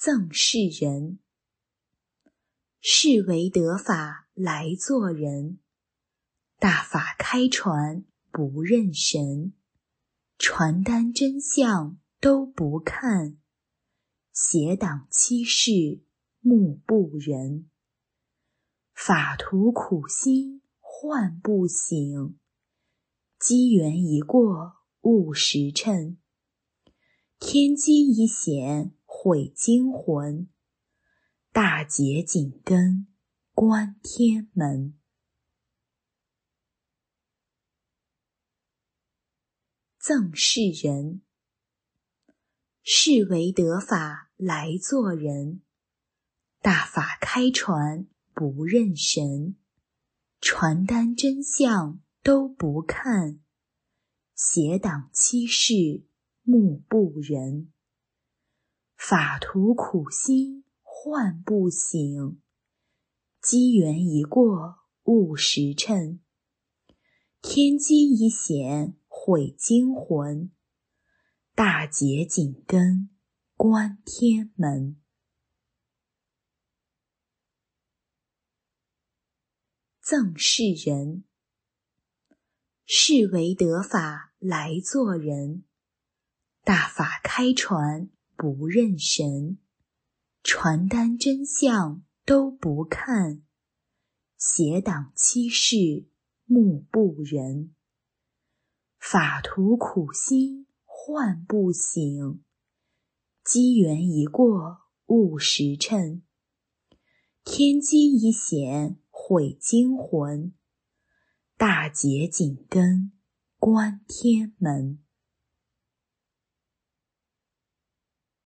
赠世人，是为得法来做人。大法开传不认神，传单真相都不看，邪党欺世目不仁。法徒苦心唤不醒，机缘一过误时辰，天机已显。毁精魂，大劫紧跟关天门。赠世人，是为得法来做人。大法开传不认神，传单真相都不看，邪党欺世目不仁。法徒苦心唤不醒，机缘一过误时辰，天机一显毁精魂，大劫紧跟关天门。赠世人，是为得法来做人，大法开传。不认神，传单真相都不看，邪党欺世目不仁。法徒苦心唤不醒，机缘一过误时辰，天机一显毁精魂，大劫紧跟关天门。